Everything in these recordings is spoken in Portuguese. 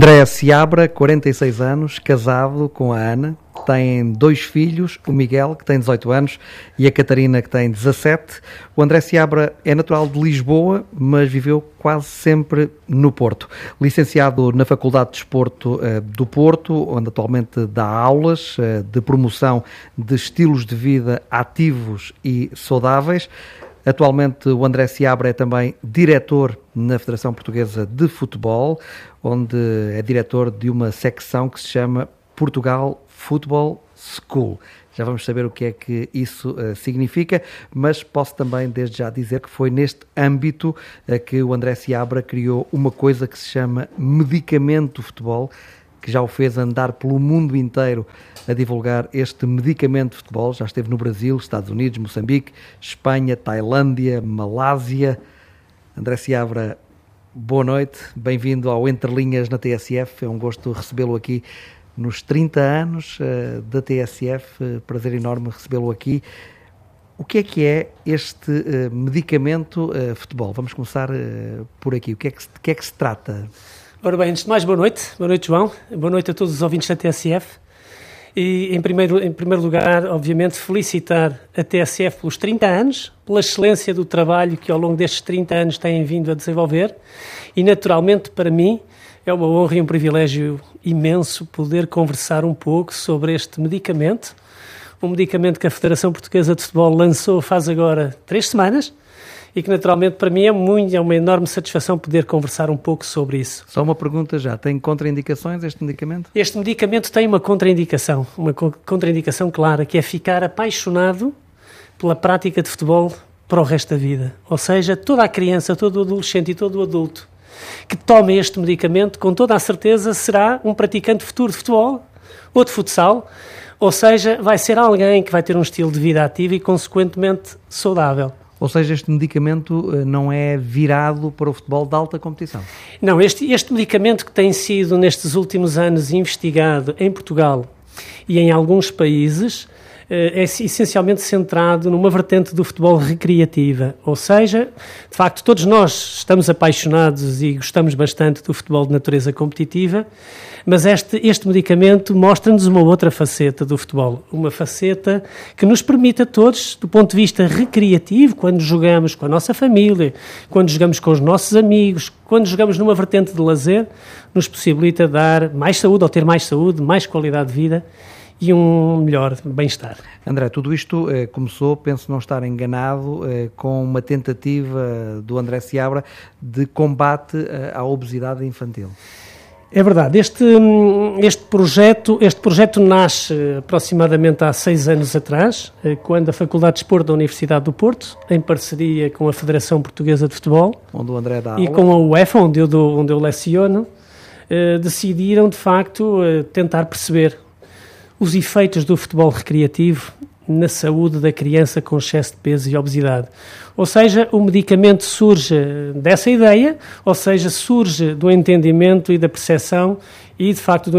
André Seabra, 46 anos, casado com a Ana, tem dois filhos, o Miguel, que tem 18 anos, e a Catarina, que tem 17. O André Seabra é natural de Lisboa, mas viveu quase sempre no Porto. Licenciado na Faculdade de Desporto uh, do Porto, onde atualmente dá aulas uh, de promoção de estilos de vida ativos e saudáveis. Atualmente, o André Seabra é também diretor na Federação Portuguesa de Futebol, onde é diretor de uma secção que se chama Portugal Football School. Já vamos saber o que é que isso uh, significa, mas posso também, desde já, dizer que foi neste âmbito uh, que o André Seabra criou uma coisa que se chama Medicamento Futebol, que já o fez andar pelo mundo inteiro a divulgar este medicamento de futebol. Já esteve no Brasil, Estados Unidos, Moçambique, Espanha, Tailândia, Malásia. André Seabra, boa noite, bem-vindo ao Entre Linhas na TSF. É um gosto recebê-lo aqui nos 30 anos uh, da TSF. Uh, prazer enorme recebê-lo aqui. O que é que é este uh, medicamento futebol? Vamos começar por aqui. O que é que, que é que se trata? Ora bem, antes de mais, boa noite. Boa noite, João. Boa noite a todos os ouvintes da TSF. E, em primeiro, em primeiro lugar, obviamente, felicitar a TSF pelos 30 anos, pela excelência do trabalho que ao longo destes 30 anos têm vindo a desenvolver. E, naturalmente, para mim, é uma honra e um privilégio imenso poder conversar um pouco sobre este medicamento. Um medicamento que a Federação Portuguesa de Futebol lançou faz agora três semanas e que naturalmente para mim é, muito, é uma enorme satisfação poder conversar um pouco sobre isso. Só uma pergunta já, tem contraindicações este medicamento? Este medicamento tem uma contraindicação, uma contraindicação clara, que é ficar apaixonado pela prática de futebol para o resto da vida. Ou seja, toda a criança, todo o adolescente e todo o adulto que tome este medicamento, com toda a certeza será um praticante futuro de futebol ou de futsal, ou seja, vai ser alguém que vai ter um estilo de vida ativo e, consequentemente, saudável. Ou seja, este medicamento eh, não é virado para o futebol de alta competição? Não, este, este medicamento que tem sido nestes últimos anos investigado em Portugal e em alguns países é essencialmente centrado numa vertente do futebol recreativa, ou seja, de facto, todos nós estamos apaixonados e gostamos bastante do futebol de natureza competitiva, mas este, este medicamento mostra-nos uma outra faceta do futebol, uma faceta que nos permite a todos, do ponto de vista recreativo, quando jogamos com a nossa família, quando jogamos com os nossos amigos, quando jogamos numa vertente de lazer, nos possibilita dar mais saúde ou ter mais saúde, mais qualidade de vida e um melhor bem-estar. André, tudo isto eh, começou, penso não estar enganado, eh, com uma tentativa do André Seabra de combate eh, à obesidade infantil. É verdade. Este, este, projeto, este projeto nasce aproximadamente há seis anos atrás, eh, quando a Faculdade de Esporte da Universidade do Porto, em parceria com a Federação Portuguesa de Futebol onde o André dá e aula. com a UEFA, onde eu, dou, onde eu leciono, eh, decidiram de facto eh, tentar perceber os efeitos do futebol recreativo na saúde da criança com excesso de peso e obesidade. Ou seja, o medicamento surge dessa ideia, ou seja, surge do entendimento e da percepção e, de facto, do,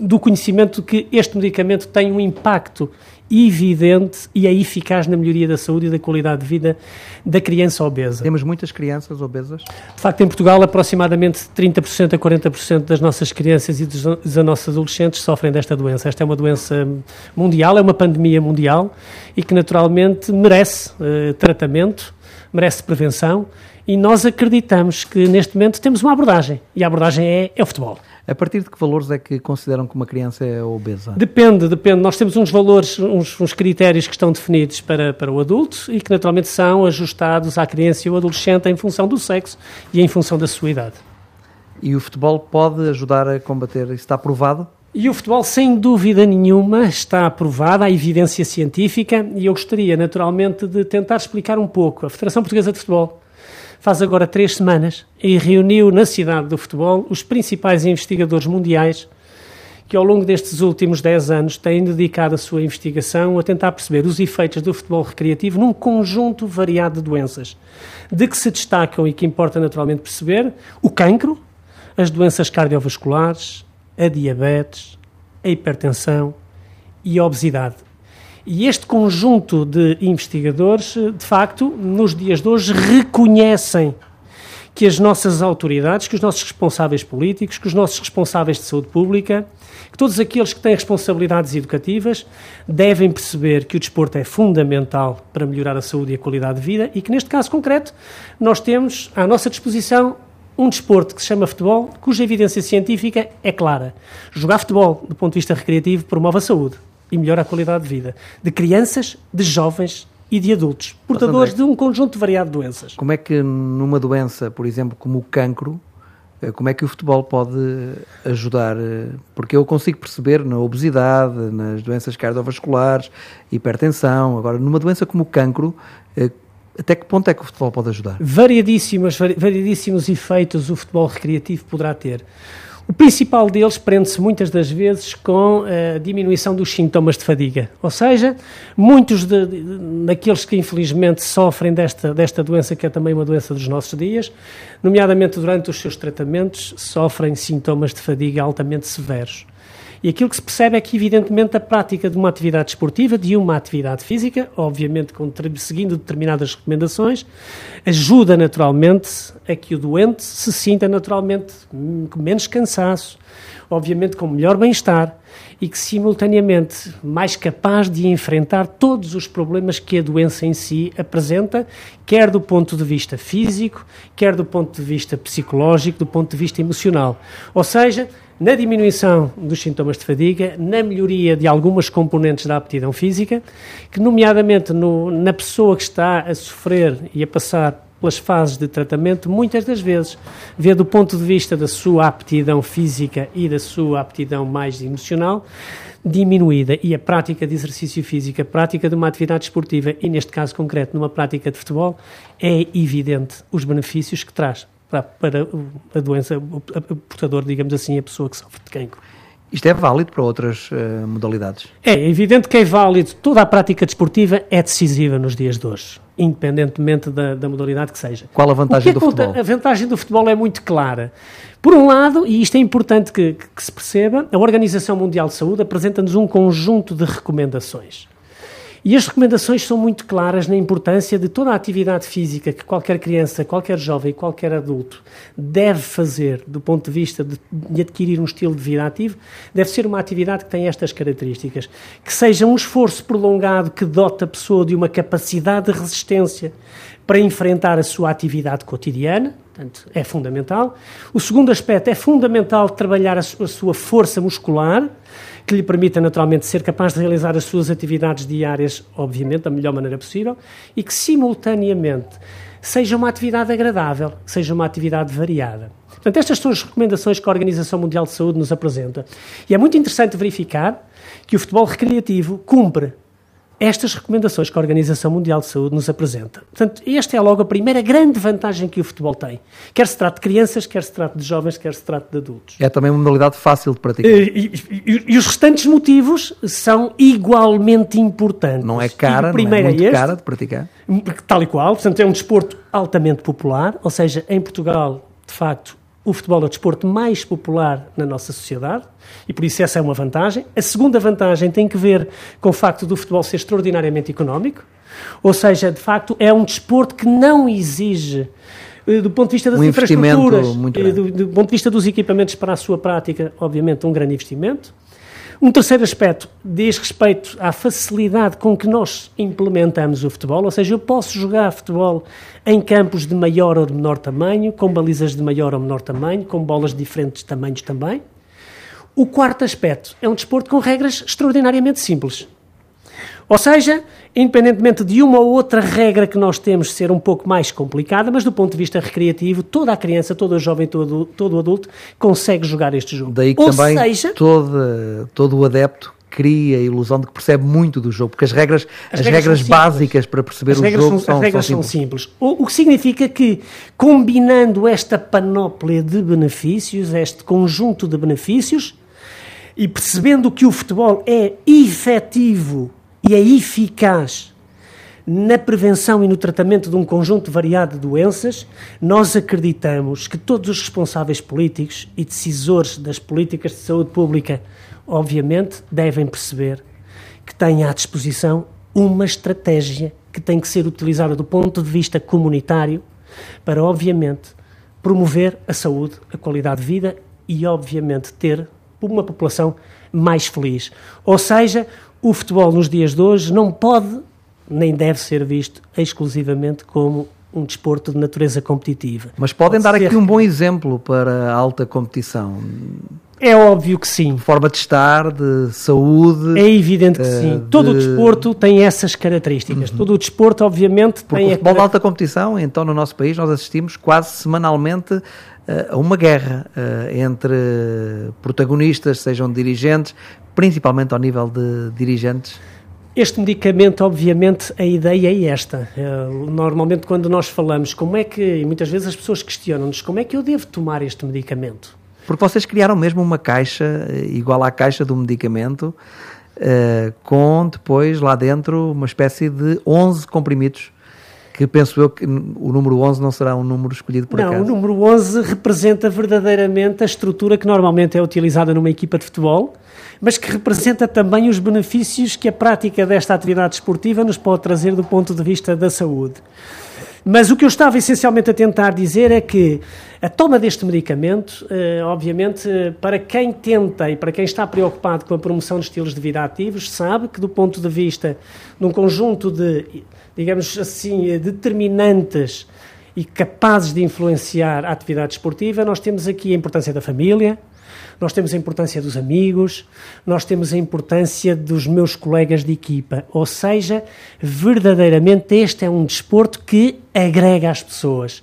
do conhecimento que este medicamento tem um impacto evidente e é eficaz na melhoria da saúde e da qualidade de vida da criança obesa. Temos muitas crianças obesas? De facto, em Portugal, aproximadamente 30% a 40% das nossas crianças e dos, dos nossos adolescentes sofrem desta doença. Esta é uma doença mundial, é uma pandemia mundial e que naturalmente merece uh, tratamento, merece prevenção e nós acreditamos que neste momento temos uma abordagem e a abordagem é, é o futebol. A partir de que valores é que consideram que uma criança é obesa? Depende, depende. Nós temos uns valores, uns, uns, critérios que estão definidos para, para o adulto e que naturalmente são ajustados à criança e ao adolescente em função do sexo e em função da sua idade. E o futebol pode ajudar a combater isso? Está provado? E o futebol, sem dúvida nenhuma, está aprovado, há evidência científica e eu gostaria naturalmente de tentar explicar um pouco. A Federação Portuguesa de Futebol faz agora três semanas e reuniu na cidade do futebol os principais investigadores mundiais que ao longo destes últimos 10 anos têm dedicado a sua investigação a tentar perceber os efeitos do futebol recreativo num conjunto variado de doenças, de que se destacam e que importa naturalmente perceber o cancro, as doenças cardiovasculares, a diabetes, a hipertensão e a obesidade. E este conjunto de investigadores, de facto, nos dias de hoje, reconhecem que as nossas autoridades, que os nossos responsáveis políticos, que os nossos responsáveis de saúde pública, que todos aqueles que têm responsabilidades educativas devem perceber que o desporto é fundamental para melhorar a saúde e a qualidade de vida e que, neste caso concreto, nós temos à nossa disposição um desporto que se chama futebol, cuja evidência científica é clara. Jogar futebol, do ponto de vista recreativo, promove a saúde e melhora a qualidade de vida de crianças, de jovens e de adultos, portadores de um conjunto variado de doenças. Como é que numa doença, por exemplo, como o cancro, eh, como é que o futebol pode ajudar? Eh, porque eu consigo perceber na obesidade, nas doenças cardiovasculares, hipertensão, agora numa doença como o cancro, eh, até que ponto é que o futebol pode ajudar? Variadíssimos, variadíssimos efeitos o futebol recreativo poderá ter. O principal deles prende-se muitas das vezes com a diminuição dos sintomas de fadiga. Ou seja, muitos de, de, daqueles que infelizmente sofrem desta, desta doença, que é também uma doença dos nossos dias, nomeadamente durante os seus tratamentos, sofrem sintomas de fadiga altamente severos. E aquilo que se percebe é que, evidentemente, a prática de uma atividade esportiva, de uma atividade física, obviamente seguindo determinadas recomendações, ajuda naturalmente a que o doente se sinta naturalmente com menos cansaço, obviamente com melhor bem-estar e que, simultaneamente, mais capaz de enfrentar todos os problemas que a doença em si apresenta, quer do ponto de vista físico, quer do ponto de vista psicológico, do ponto de vista emocional. Ou seja, na diminuição dos sintomas de fadiga, na melhoria de algumas componentes da aptidão física, que, nomeadamente no, na pessoa que está a sofrer e a passar pelas fases de tratamento, muitas das vezes vê do ponto de vista da sua aptidão física e da sua aptidão mais emocional diminuída e a prática de exercício físico, a prática de uma atividade esportiva e, neste caso concreto, numa prática de futebol, é evidente os benefícios que traz para, para a doença, o portador, digamos assim, a pessoa que sofre de cancro. Isto é válido para outras uh, modalidades? É evidente que é válido. Toda a prática desportiva é decisiva nos dias de hoje, independentemente da, da modalidade que seja. Qual a vantagem é do futebol? A vantagem do futebol é muito clara. Por um lado, e isto é importante que, que se perceba, a Organização Mundial de Saúde apresenta-nos um conjunto de recomendações. E as recomendações são muito claras na importância de toda a atividade física que qualquer criança, qualquer jovem, qualquer adulto deve fazer do ponto de vista de, de adquirir um estilo de vida ativo, deve ser uma atividade que tem estas características. Que seja um esforço prolongado que dote a pessoa de uma capacidade de resistência para enfrentar a sua atividade cotidiana, portanto, é fundamental. O segundo aspecto é fundamental trabalhar a sua força muscular, que lhe permita naturalmente ser capaz de realizar as suas atividades diárias, obviamente, da melhor maneira possível, e que simultaneamente seja uma atividade agradável, seja uma atividade variada. Portanto, estas são as recomendações que a Organização Mundial de Saúde nos apresenta. E é muito interessante verificar que o futebol recreativo cumpre estas recomendações que a Organização Mundial de Saúde nos apresenta. Portanto, esta é logo a primeira grande vantagem que o futebol tem. Quer se trate de crianças, quer se trate de jovens, quer se trate de adultos. É também uma modalidade fácil de praticar. E, e, e os restantes motivos são igualmente importantes. Não é cara, não é muito é este, cara de praticar? Tal e qual. Portanto, é um desporto altamente popular, ou seja, em Portugal, de facto, o futebol é o desporto mais popular na nossa sociedade e por isso essa é uma vantagem. A segunda vantagem tem que ver com o facto do futebol ser extraordinariamente económico, ou seja, de facto é um desporto que não exige eh, do ponto de vista das um infraestruturas, eh, do, do ponto de vista dos equipamentos para a sua prática, obviamente um grande investimento. Um terceiro aspecto diz respeito à facilidade com que nós implementamos o futebol, ou seja, eu posso jogar futebol em campos de maior ou de menor tamanho, com balizas de maior ou menor tamanho, com bolas de diferentes tamanhos também. O quarto aspecto é um desporto com regras extraordinariamente simples. Ou seja, independentemente de uma ou outra regra que nós temos ser um pouco mais complicada, mas do ponto de vista recreativo, toda a criança, todo o jovem, todo, todo o adulto consegue jogar este jogo. Daí que ou também seja, todo, todo o adepto cria a ilusão de que percebe muito do jogo, porque as regras, as, as regras, regras básicas para perceber as o jogo são, são, as regras são simples. simples. O, o, que significa que, combinando esta panóplia de benefícios, este conjunto de benefícios, e percebendo que o futebol é efetivo e é eficaz na prevenção e no tratamento de um conjunto variado de doenças, nós acreditamos que todos os responsáveis políticos e decisores das políticas de saúde pública, obviamente, devem perceber que têm à disposição uma estratégia que tem que ser utilizada do ponto de vista comunitário para, obviamente, promover a saúde, a qualidade de vida e, obviamente, ter uma população mais feliz. Ou seja, o futebol nos dias de hoje não pode nem deve ser visto exclusivamente como um desporto de natureza competitiva. Mas podem pode dar ser... aqui um bom exemplo para a alta competição. É óbvio que sim. Forma de estar, de saúde. É evidente que uh, sim. Todo de... o desporto tem essas características. Uhum. Todo o desporto, obviamente, Porque tem. O futebol de alta competição, então, no nosso país, nós assistimos quase semanalmente a uma guerra uh, entre protagonistas, sejam dirigentes, principalmente ao nível de dirigentes. Este medicamento, obviamente, a ideia é esta. Normalmente, quando nós falamos como é que, e muitas vezes as pessoas questionam-nos como é que eu devo tomar este medicamento. Porque vocês criaram mesmo uma caixa eh, igual à caixa do medicamento, com depois lá dentro uma espécie de 11 comprimidos que penso eu que o número 11 não será um número escolhido por não, acaso. Não, o número 11 representa verdadeiramente a estrutura que normalmente é utilizada numa equipa de futebol, mas que representa também os benefícios que a prática desta atividade esportiva nos pode trazer do ponto de vista da saúde. Mas o que eu estava essencialmente a tentar dizer é que a toma deste medicamento, eh, obviamente, para quem tenta e para quem está preocupado com a promoção de estilos de vida ativos, sabe que do ponto de vista de um conjunto de, digamos assim, determinantes e capazes de influenciar a atividade esportiva, nós temos aqui a importância da família, nós temos a importância dos amigos, nós temos a importância dos meus colegas de equipa. Ou seja, verdadeiramente este é um desporto que agrega as pessoas.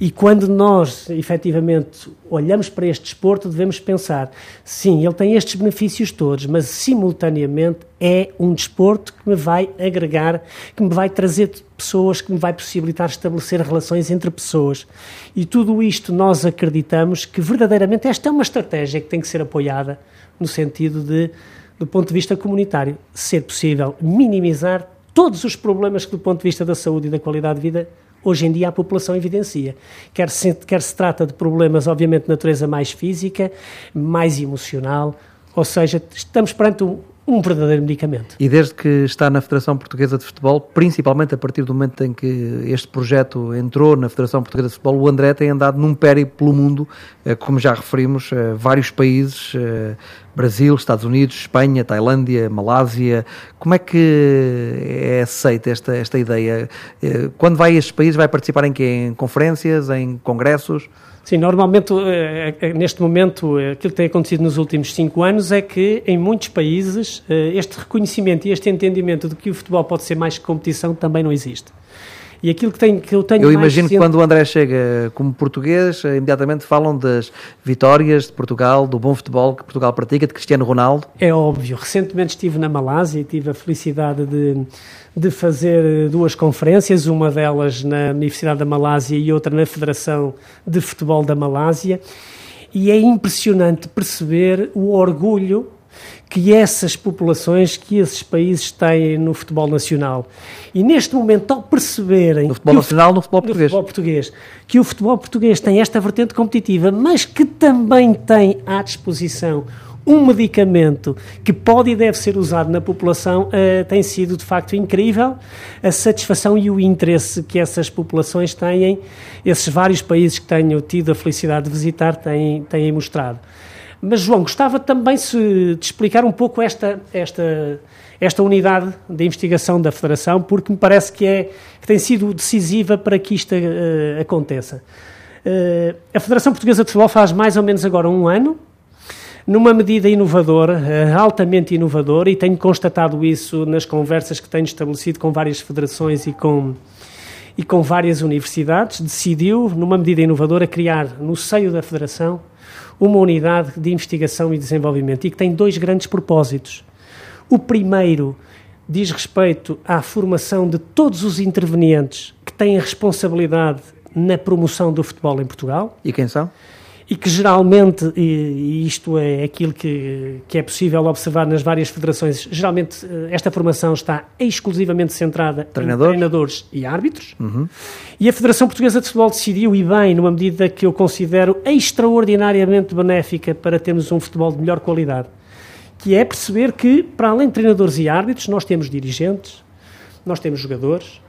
E quando nós, efetivamente, olhamos para este desporto, devemos pensar: sim, ele tem estes benefícios todos, mas simultaneamente é um desporto que me vai agregar, que me vai trazer pessoas, que me vai possibilitar estabelecer relações entre pessoas. E tudo isto nós acreditamos que verdadeiramente esta é uma estratégia que tem que ser apoiada no sentido de, do ponto de vista comunitário, ser possível minimizar todos os problemas que, do ponto de vista da saúde e da qualidade de vida, hoje em dia a população evidencia. Quer se, quer se trata de problemas, obviamente, de natureza mais física, mais emocional, ou seja, estamos perante um, um verdadeiro medicamento. E desde que está na Federação Portuguesa de Futebol, principalmente a partir do momento em que este projeto entrou na Federação Portuguesa de Futebol, o André tem andado num périplo pelo mundo, eh, como já referimos, eh, vários países, eh, Brasil, Estados Unidos, Espanha, Tailândia, Malásia. Como é que é aceita esta, esta ideia? Quando vai a estes países, vai participar em quê? Em conferências, em congressos? Sim, normalmente, eh, eh, neste momento, eh, aquilo que tem acontecido nos últimos cinco anos é que, em muitos países, este reconhecimento e este entendimento de que o futebol pode ser mais que competição também não existe. E aquilo que, tem, que eu tenho Eu imagino que quando o André chega como português, imediatamente falam das vitórias de Portugal, do bom futebol que Portugal pratica, de Cristiano Ronaldo. É óbvio. Recentemente estive na Malásia e tive a felicidade de, de fazer duas conferências, uma delas na Universidade da Malásia e outra na Federação de Futebol da Malásia. E é impressionante perceber o orgulho que essas populações, que esses países têm no futebol nacional. E neste momento, ao perceberem. No futebol nacional, no futebol português. No futebol português. Que o futebol português tem esta vertente competitiva, mas que também tem à disposição um medicamento que pode e deve ser usado na população uh, tem sido de facto incrível a satisfação e o interesse que essas populações têm, esses vários países que tenho tido a felicidade de visitar têm, têm mostrado. Mas, João, gostava também se, de explicar um pouco esta, esta, esta unidade de investigação da Federação, porque me parece que, é, que tem sido decisiva para que isto uh, aconteça. Uh, a Federação Portuguesa de Futebol faz mais ou menos agora um ano, numa medida inovadora, uh, altamente inovadora, e tenho constatado isso nas conversas que tenho estabelecido com várias federações e com, e com várias universidades, decidiu, numa medida inovadora, criar no seio da Federação uma unidade de investigação e desenvolvimento e que tem dois grandes propósitos. O primeiro diz respeito à formação de todos os intervenientes que têm responsabilidade na promoção do futebol em Portugal. E quem são? E que geralmente, e isto é aquilo que, que é possível observar nas várias federações, geralmente eh, esta formação está exclusivamente centrada Treinador. em treinadores e árbitros. Uhum. E a Federação Portuguesa de Futebol decidiu, e bem, numa medida que eu considero extraordinariamente benéfica para termos um futebol de melhor qualidade, que é perceber que, para além de treinadores e árbitros, nós temos dirigentes, nós temos jogadores,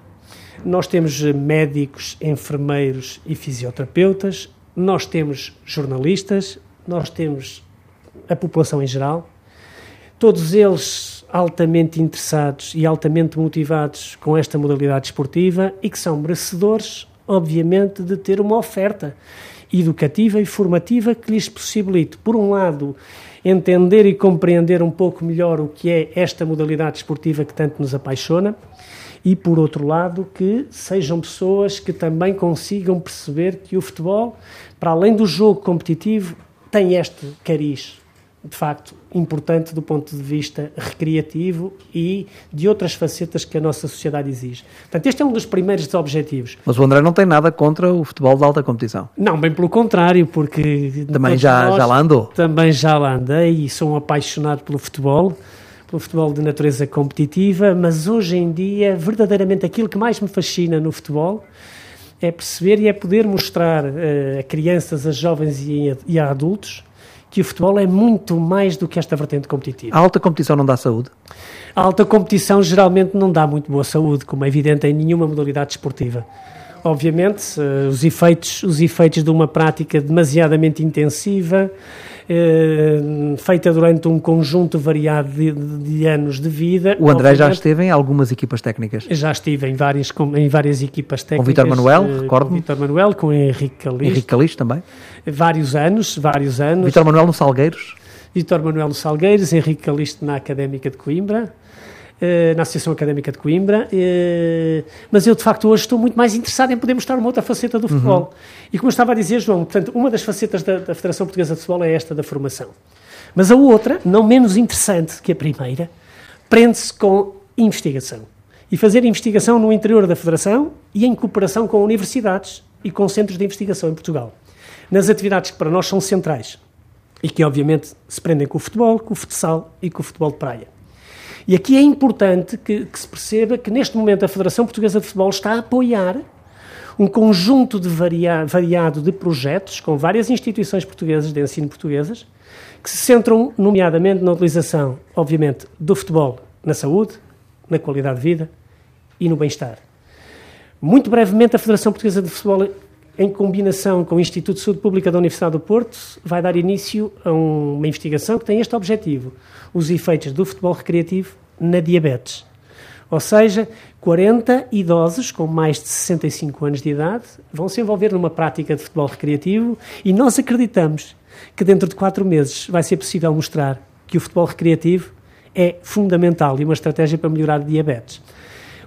nós temos médicos, enfermeiros e fisioterapeutas, nós temos jornalistas, nós temos a população em geral, todos eles altamente interessados e altamente motivados com esta modalidade esportiva e que são merecedores, obviamente, de ter uma oferta educativa e formativa que lhes possibilite, por um lado, entender e compreender um pouco melhor o que é esta modalidade esportiva que tanto nos apaixona e, por outro lado, que sejam pessoas que também consigam perceber que o futebol, para além do jogo competitivo, tem este cariz de facto importante do ponto de vista recreativo e de outras facetas que a nossa sociedade exige. Portanto, este é um dos primeiros objetivos. Mas o André não tem nada contra o futebol de alta competição. Não, bem pelo contrário, porque também já, já lá andou. Também já lá andei e sou um apaixonado pelo futebol, pelo futebol de natureza competitiva, mas hoje em dia, verdadeiramente aquilo que mais me fascina no futebol é perceber e é poder mostrar uh, a crianças, a jovens e a, e a adultos que o futebol é muito mais do que esta vertente competitiva. A alta competição não dá saúde? A alta competição geralmente não dá muito boa saúde, como é evidente em nenhuma modalidade esportiva. Obviamente, os efeitos, os efeitos de uma prática demasiadamente intensiva, eh, feita durante um conjunto variado de, de, anos de vida. O André já esteve em algumas equipas técnicas? Já estive em várias, em várias equipas técnicas. Com Vitor Manuel, eh, recordo Com Vitor Manuel, com Henrique Calixto. Henrique Calixto também? Vários anos, vários anos. Vitor Manuel no Salgueiros? Vitor Manuel no Salgueiros, Henrique Calixto na Académica de Coimbra. Eh, na Associação Académica de Coimbra, uh, mas eu de facto hoje estou muito mais interessado em poder mostrar uma outra faceta do futebol. Uhum. E como eu estava a dizer, João, portanto, uma das facetas da, da, Federação Portuguesa de Futebol é esta da formação. Mas a outra, não menos interessante que a primeira, prende-se com investigação. E fazer investigação no interior da Federação e em cooperação com universidades e com centros de investigação em Portugal. Nas atividades que para nós são centrais e que obviamente se prendem com o futebol, com o futsal e com o futebol de praia. E aqui é importante que, que se perceba que neste momento a Federação Portuguesa de Futebol está a apoiar um conjunto de varia, variado de projetos com várias instituições portuguesas de ensino portuguesas que se centram nomeadamente na utilização, obviamente, do futebol na saúde, na qualidade de vida e no bem-estar. Muito brevemente, a Federação Portuguesa de Futebol, em combinação com o Instituto de Saúde Pública da Universidade do Porto, vai dar início a uma investigação que tem este objetivo: os efeitos do futebol recreativo na diabetes. Ou seja, 40 idosos com mais de 65 anos de idade vão se envolver numa prática de futebol recreativo e nós acreditamos que dentro de quatro meses vai ser possível mostrar que o futebol recreativo é fundamental e uma estratégia para melhorar a diabetes.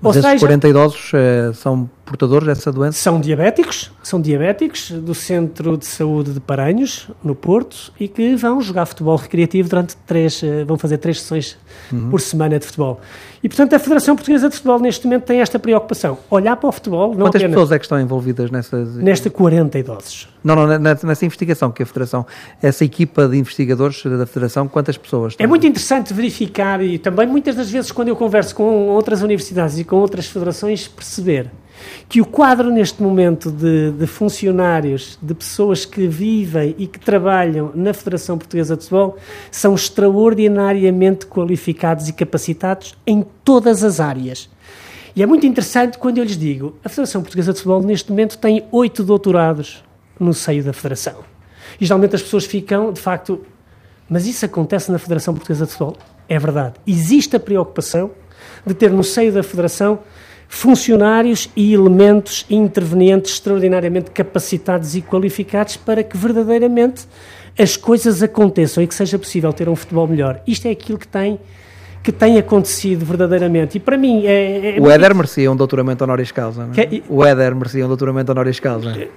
Mas Ou esses seja, 40 idosos eh, são portadores dessa doença? São diabéticos, são diabéticos do Centro de Saúde de Paranhos, no Porto, e que vão jogar futebol recreativo durante três, eh, vão fazer três sessões uhum. por semana de futebol. E, portanto, a Federação Portuguesa de Futebol neste momento tem esta preocupação, olhar para o futebol... Não Quantas apenas, pessoas é que estão envolvidas nessas... Nesta 40 idosos. Não, não, nessa investigação que a Federação, essa equipa de investigadores da Federação, quantas pessoas? Estão? É muito interessante verificar e também muitas das vezes quando eu converso com outras universidades e com outras federações, perceber que o quadro neste momento de, de, funcionários, de pessoas que vivem e que trabalham na Federação Portuguesa de Futebol são extraordinariamente qualificados e capacitados em todas as áreas. E é muito interessante quando eu lhes digo, a Federação Portuguesa de Futebol neste momento tem oito doutorados no seio da Federação. E geralmente as pessoas ficam, de facto, mas isso acontece na Federação Portuguesa de Futebol? É verdade. Existe a preocupação de ter no seio da Federação funcionários e elementos intervenientes extraordinariamente capacitados e qualificados para que verdadeiramente as coisas aconteçam e que seja possível ter um futebol melhor. Isto é aquilo que tem que tem acontecido verdadeiramente. E para mim é. é o Éder merecia um doutoramento honoris causa. É? que, o Éder merecia um doutoramento honoris causa.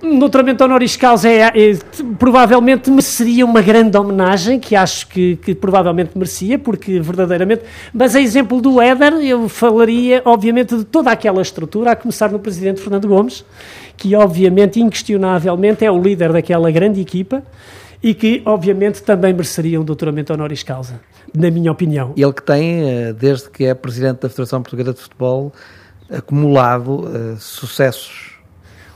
Um doutoramento honoris causa é, é, provavelmente mereceria uma grande homenagem, que acho que, que, provavelmente merecia, porque verdadeiramente. Mas a exemplo do Éder, eu falaria, obviamente, de toda aquela estrutura, a começar no presidente Fernando Gomes, que, obviamente, inquestionavelmente, é o líder daquela grande equipa e que, obviamente, também mereceria um doutoramento honoris causa, na minha opinião. Ele que tem, eh, desde que é presidente da Federação Portuguesa de Futebol, acumulado uh, sucessos.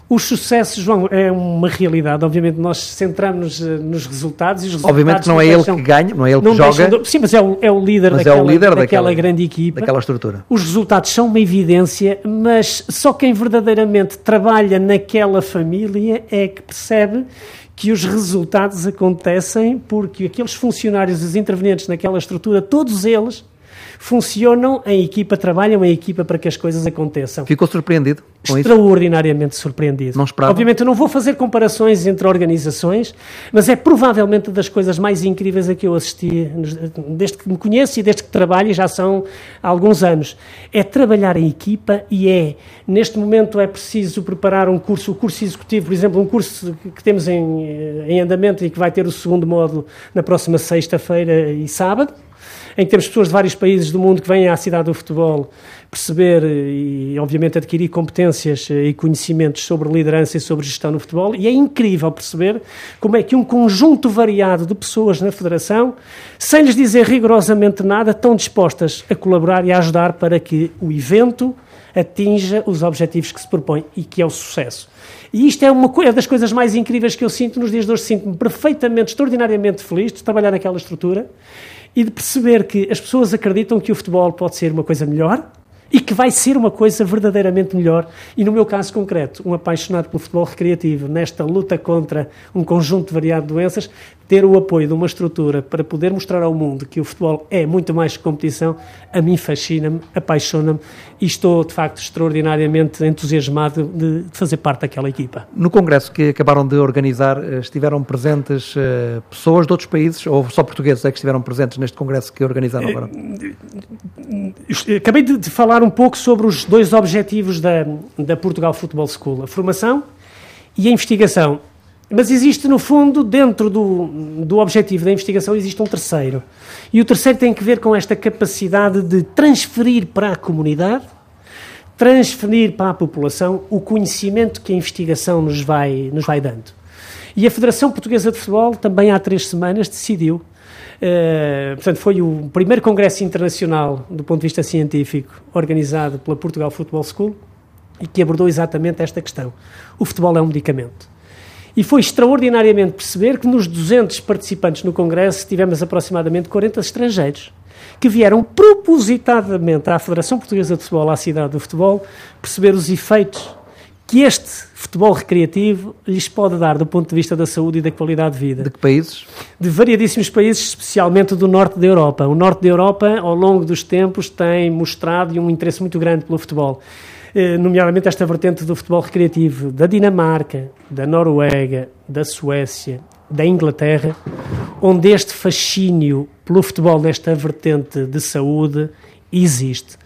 Os sucessos, João, é uma realidade. Obviamente, nós centramos eh, nos resultados e os resultados. Obviamente, não é ele que ganha, não é ele que joga. De, sim, mas é o, é o líder, daquela, é o líder daquela, daquela, grande equipa. Daquela estrutura. Os resultados são uma evidência, mas só quem verdadeiramente trabalha naquela família é que percebe que os resultados acontecem porque aqueles funcionários, os intervenientes naquela estrutura, todos eles funcionam em equipa, trabalham em equipa para que as coisas aconteçam. Ficou surpreendido com Extraordinariamente isso? surpreendido. Não esperava? Obviamente eu não vou fazer comparações entre organizações, mas é provavelmente das coisas mais incríveis a que eu assisti desde que me conheço e desde que trabalho, e já são há alguns anos. É trabalhar em equipa e é, neste momento é preciso preparar um curso, o curso executivo, por exemplo, um curso que temos em, em andamento e que vai ter o segundo módulo na próxima sexta-feira e sábado, em que temos pessoas de vários países do mundo que vêm à cidade do futebol perceber e, obviamente, adquirir competências eh, e conhecimentos sobre liderança e sobre gestão no futebol. E é incrível perceber como é que um conjunto variado de pessoas na Federação, sem lhes dizer rigorosamente nada, estão dispostas a colaborar e a ajudar para que o evento atinja os objetivos que se propõe e que é o sucesso. E isto é uma é das coisas mais incríveis que eu sinto nos dias de hoje. Sinto-me perfeitamente, extraordinariamente feliz de trabalhar naquela estrutura e de perceber que as pessoas acreditam que o futebol pode ser uma coisa melhor e que vai ser uma coisa verdadeiramente melhor. E no meu caso concreto, um apaixonado pelo futebol recreativo, nesta luta contra um conjunto variado de doenças, ter o apoio de uma estrutura para poder mostrar ao mundo que o futebol é muito mais que competição, a mim fascina-me, apaixona-me e estou, de facto, extraordinariamente entusiasmado de, fazer parte daquela equipa. No congresso que acabaram de organizar, eh, estiveram presentes uh, pessoas de outros países ou só portugueses é que estiveram presentes neste congresso que organizaram agora? Eh, acabei de, de falar um pouco sobre os dois objetivos da, da Portugal Football School, a formação e a investigação. Mas existe, no fundo, dentro do, do objetivo da investigação, existe um terceiro. E o terceiro tem que ver com esta capacidade de transferir para a comunidade, transferir para a população o conhecimento que a investigação nos vai, nos vai dando. E a Federação Portuguesa de Futebol, também há três semanas, decidiu. Uh, portanto, foi o primeiro congresso internacional do ponto de vista científico organizado pela Portugal Football School e que abordou exatamente esta questão. O futebol é um medicamento. E foi extraordinariamente perceber que nos 200 participantes no Congresso tivemos aproximadamente 40 estrangeiros que vieram propositadamente à Federação Portuguesa de Futebol, à cidade do futebol, perceber os efeitos que este futebol recreativo lhes pode dar do ponto de vista da saúde e da qualidade de vida. De que países? De variadíssimos países, especialmente do norte da Europa. O norte da Europa, ao longo dos tempos, tem mostrado um interesse muito grande pelo futebol. Eh, nomeadamente esta vertente do futebol recreativo da Dinamarca, da Noruega, da Suécia, da Inglaterra, onde este fascínio pelo futebol nesta vertente de saúde existe.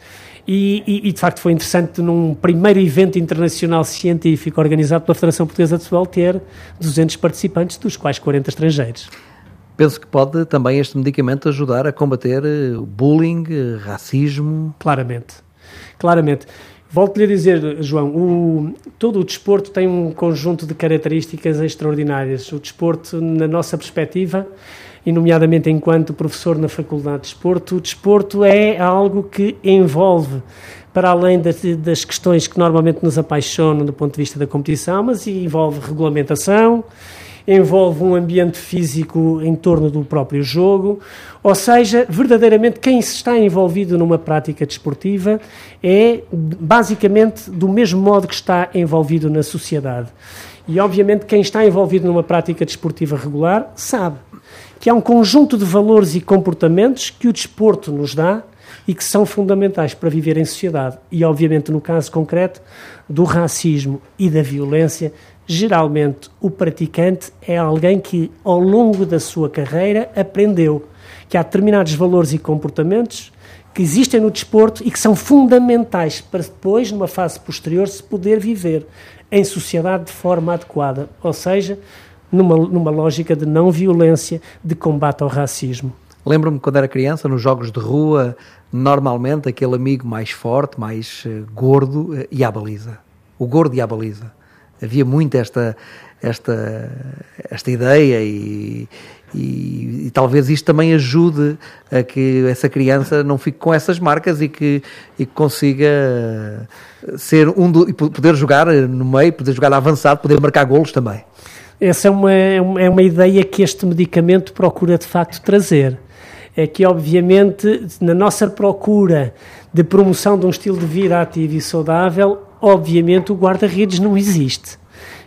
E, e, e, de facto foi interessante num primeiro evento internacional científico organizado pela Federação Portuguesa de Futebol ter 200 participantes, dos quais 40 estrangeiros. Penso que pode também este medicamento ajudar a combater eh, bullying, eh, racismo. Claramente, claramente. Volto-lhe a dizer, João, o, todo o desporto tem um conjunto de características extraordinárias. O desporto, na nossa perspectiva, e nomeadamente enquanto professor na Faculdade de Desporto, o desporto é algo que envolve, para além das, das questões que normalmente nos apaixonam do ponto de vista da competição, mas envolve regulamentação, envolve um ambiente físico em torno do próprio jogo, ou seja, verdadeiramente quem está envolvido numa prática desportiva é basicamente do mesmo modo que está envolvido na sociedade. E obviamente quem está envolvido numa prática desportiva regular sabe que há um conjunto de valores e comportamentos que o desporto nos dá e que são fundamentais para viver em sociedade. E, obviamente, no caso concreto do racismo e da violência, geralmente o praticante é alguém que, ao longo da sua carreira, aprendeu que há determinados valores e comportamentos que existem no desporto e que são fundamentais para depois, numa fase posterior, se poder viver em sociedade de forma adequada, ou seja, numa, numa lógica de não violência, de combate ao racismo. Lembro-me quando era criança, nos jogos de rua, normalmente aquele amigo mais forte, mais uh, gordo, ia à baliza. O gordo ia à baliza havia muito esta, esta, esta ideia e, e, e, talvez isto também ajude a que essa criança não fique com essas marcas e que, e que consiga ser um do, e poder jogar no meio, poder jogar avançado, poder marcar golos também. Essa é uma, é uma ideia que este medicamento procura de facto trazer. É que, obviamente, na nossa procura de promoção de um estilo de vida ativo e saudável, obviamente o guarda-redes não existe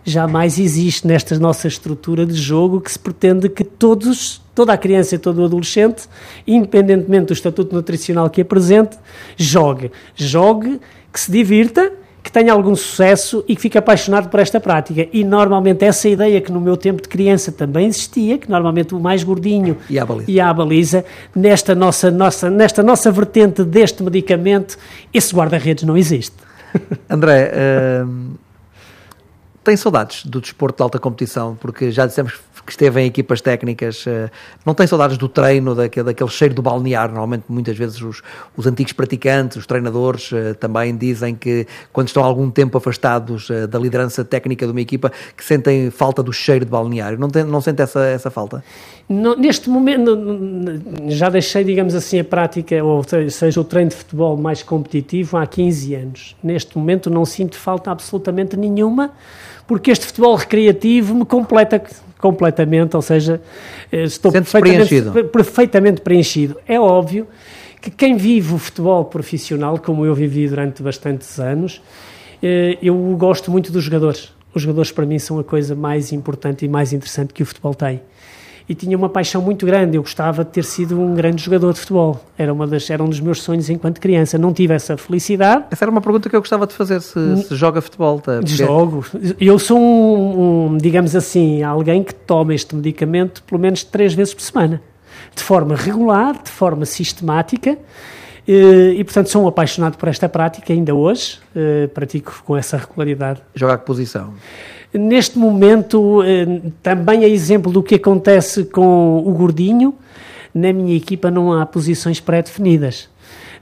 jamais existe nesta nossa estrutura de jogo que se pretende que todos, toda a criança e todo o adolescente, independentemente do estatuto nutricional que apresente, jogue. Jogue, que se divirta, que tenha algum sucesso e que fique apaixonado por esta prática. E normalmente essa ideia que no meu tempo de criança também existia, que normalmente o mais gordinho e a baliza, e a baliza nesta, nossa, nossa, nesta nossa vertente deste medicamento, esse guarda-redes não existe. André, uh tem saudades do desporto de alta competição, porque já dissemos que esteve em equipas técnicas, eh, não tem saudades do treino, daquele, cheiro do balnear. Normalmente, muitas vezes, os, os antigos praticantes, os treinadores, eh, também dizem que quando estão algum tempo afastados eh, da liderança técnica de uma equipa, que sentem falta do cheiro de balneário. Não, tem, não sente essa, essa falta? Neste momento, já deixei, digamos assim, a prática, ou seja, o treino de futebol mais competitivo há 15 anos. Neste momento, não sinto falta absolutamente nenhuma porque este futebol recreativo me completa completamente, ou seja, eh, estou perfeitamente preenchido. perfeitamente preenchido. É óbvio que quem vive o futebol profissional, como eu vivi durante bastantes anos, eh, eu gosto muito dos jogadores. Os jogadores para mim são a coisa mais importante e mais interessante que o futebol tem e tinha uma paixão muito grande. Eu gostava de ter sido um grande jogador de futebol. Era, uma das, era um dos meus sonhos enquanto criança. Não tive essa felicidade. Essa era uma pergunta que eu gostava de fazer, se, se joga futebol. Tá? Porque... Jogo. Eu sou um, um, digamos assim, alguém que toma este medicamento pelo menos três vezes por semana. De forma regular, de forma sistemática. E, e, portanto, sou um apaixonado por esta prática ainda hoje. Uh, pratico com essa regularidade. Joga a que posição? Neste momento, eh, também é exemplo do que acontece com o Gordinho. Na minha equipa não há posições pré-definidas.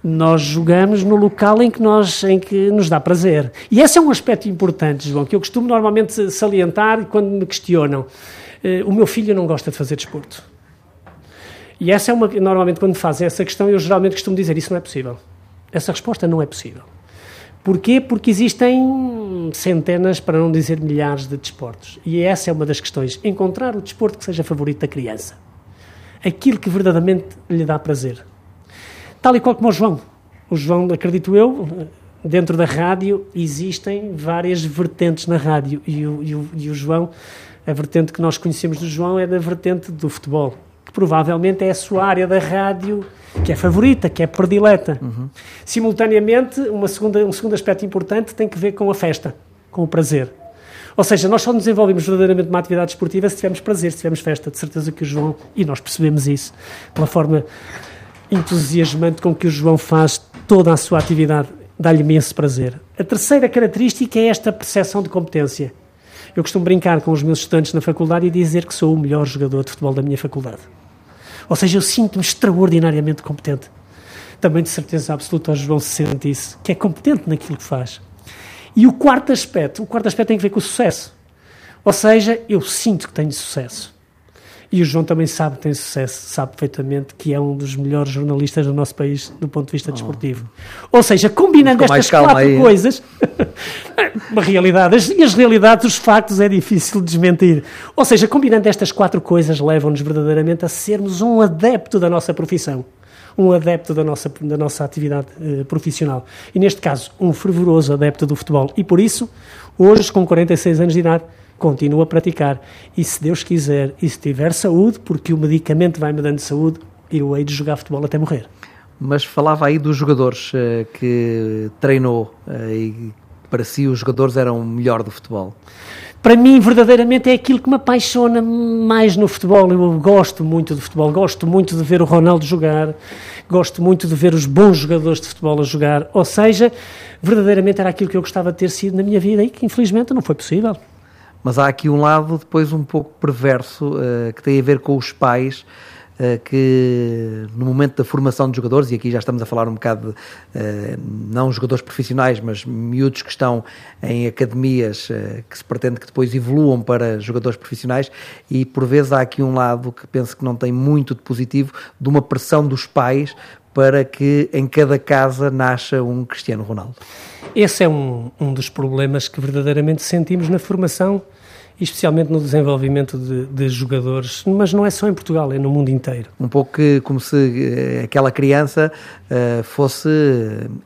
Nós jogamos no local em que, nós, em que nos dá prazer. E esse é um aspecto importante, João, que eu costumo normalmente salientar quando me questionam. Eh, o meu filho não gosta de fazer desporto. E essa é uma. Normalmente, quando fazem essa questão, eu geralmente costumo dizer: Isso não é possível. Essa resposta não é possível. Porquê? Porque existem centenas, para não dizer milhares, de desportos. E essa é uma das questões. Encontrar o desporto que seja favorito da criança. Aquilo que verdadeiramente lhe dá prazer. Tal e qual como o João. O João, acredito eu, dentro da rádio existem várias vertentes na rádio. E o, e o, e o João, a vertente que nós conhecemos do João é da vertente do futebol provavelmente é a sua área da rádio que é favorita, que é predileta. Uhum. Simultaneamente, uma segunda, um segundo aspecto importante tem que ver com a festa, com o prazer. Ou seja, nós só nos desenvolvemos verdadeiramente uma atividade esportiva se tivermos prazer, se tivermos festa. De certeza que o João, e nós percebemos isso, pela forma entusiasmante com que o João faz toda a sua atividade, dá-lhe imenso prazer. A terceira característica é esta percepção de competência. Eu costumo brincar com os meus estudantes na faculdade e dizer que sou o melhor jogador de futebol da minha faculdade. Ou seja, eu sinto-me extraordinariamente competente. Também de certeza absoluta o João se sente isso, que é competente naquilo que faz. E o quarto aspecto, o quarto aspecto tem a ver com o sucesso. Ou seja, eu sinto que tenho sucesso. E o João também sabe que tem sucesso, sabe perfeitamente que é um dos melhores jornalistas do nosso país do ponto de vista oh. desportivo. Ou seja, combinando estas quatro aí. coisas, uma realidade, as, as realidades, os factos é difícil desmentir. Ou seja, combinando estas quatro coisas levam-nos verdadeiramente a sermos um adepto da nossa profissão um adepto da nossa, da nossa atividade uh, profissional. E neste caso, um fervoroso adepto do futebol. E por isso, hoje, com 46 anos de idade, continuo a praticar. E se Deus quiser, e se tiver saúde, porque o medicamento vai me dando saúde, eu hei de jogar futebol até morrer. Mas falava aí dos jogadores uh, que treinou uh, e para si os jogadores eram o melhor do futebol. Para mim, verdadeiramente, é aquilo que me apaixona mais no futebol. Eu gosto muito de futebol, gosto muito de ver o Ronaldo jogar, gosto muito de ver os bons jogadores de futebol a jogar. Ou seja, verdadeiramente era aquilo que eu gostava de ter sido na minha vida e que infelizmente não foi possível. Mas há aqui um lado depois um pouco perverso uh, que tem a ver com os pais uh, que no momento da formação de jogadores, e aqui já estamos a falar um bocado, uh, não jogadores profissionais, mas miúdos que estão em academias que se pretende que depois evoluam para jogadores profissionais, e por vezes há aqui um lado que penso que não tem muito de positivo, de uma pressão dos pais para que em cada casa nasça um Cristiano Ronaldo. Esse é um, um dos problemas que verdadeiramente sentimos na formação especialmente no desenvolvimento de, de, jogadores, mas não é só em Portugal, é no mundo inteiro. Um pouco que, como se uh, aquela criança uh, fosse,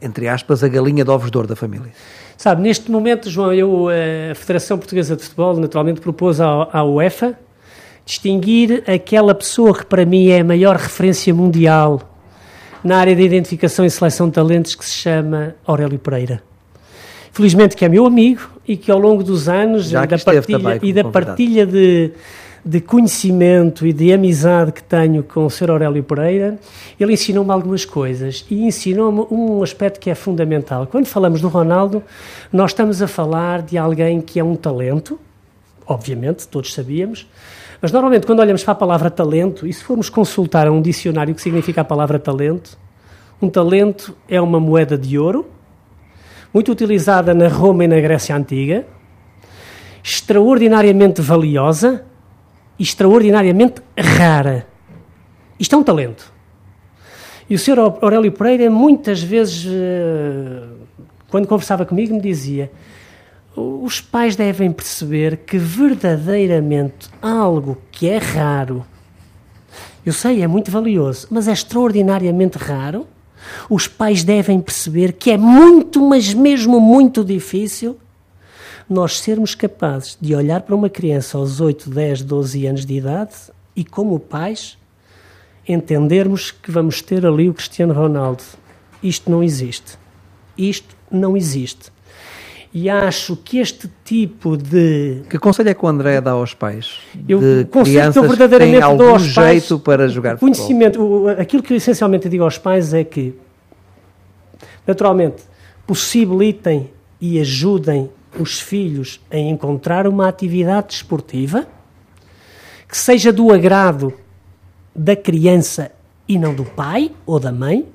entre aspas, a galinha de ovos de ouro da família. Sabe, neste momento, João, eu, eh, a Federação Portuguesa de Futebol naturalmente propôs à, à UEFA distinguir aquela pessoa que para mim é a maior referência mundial na área de identificação e seleção de talentos que se chama Aurélio Pereira. Felizmente que é meu amigo e que ao longo dos anos da partilha, e da partilha de, de conhecimento e de amizade que tenho com o Sr. Aurélio Pereira, ele ensinou-me algumas coisas e ensinou-me um aspecto que é fundamental. Quando falamos do Ronaldo, nós estamos a falar de alguém que é um talento, obviamente, todos sabíamos, mas normalmente quando olhamos para a palavra talento, e se formos consultar um dicionário que significa a palavra talento, um talento é uma moeda de ouro, muito utilizada na Roma e na Grécia Antiga, extraordinariamente valiosa e extraordinariamente rara. Isto é um talento. E o Sr. Aurélio Pereira, muitas vezes, eh, quando conversava comigo, me dizia: os pais devem perceber que verdadeiramente algo que é raro, eu sei, é muito valioso, mas é extraordinariamente raro. Os pais devem perceber que é muito, mas mesmo muito difícil nós sermos capazes de olhar para uma criança aos 8, 10, 12 anos de idade e, como pais, entendermos que vamos ter ali o Cristiano Ronaldo. Isto não existe. Isto não existe. E acho que este tipo de. Que conselho é que o André dá aos pais? Eu, de conselho que eu verdadeiramente têm algum dou aos jeito pais, para jogar conhecimento, futebol. Aquilo que eu essencialmente digo aos pais é que, naturalmente, possibilitem e ajudem os filhos a encontrar uma atividade desportiva que seja do agrado da criança e não do pai ou da mãe,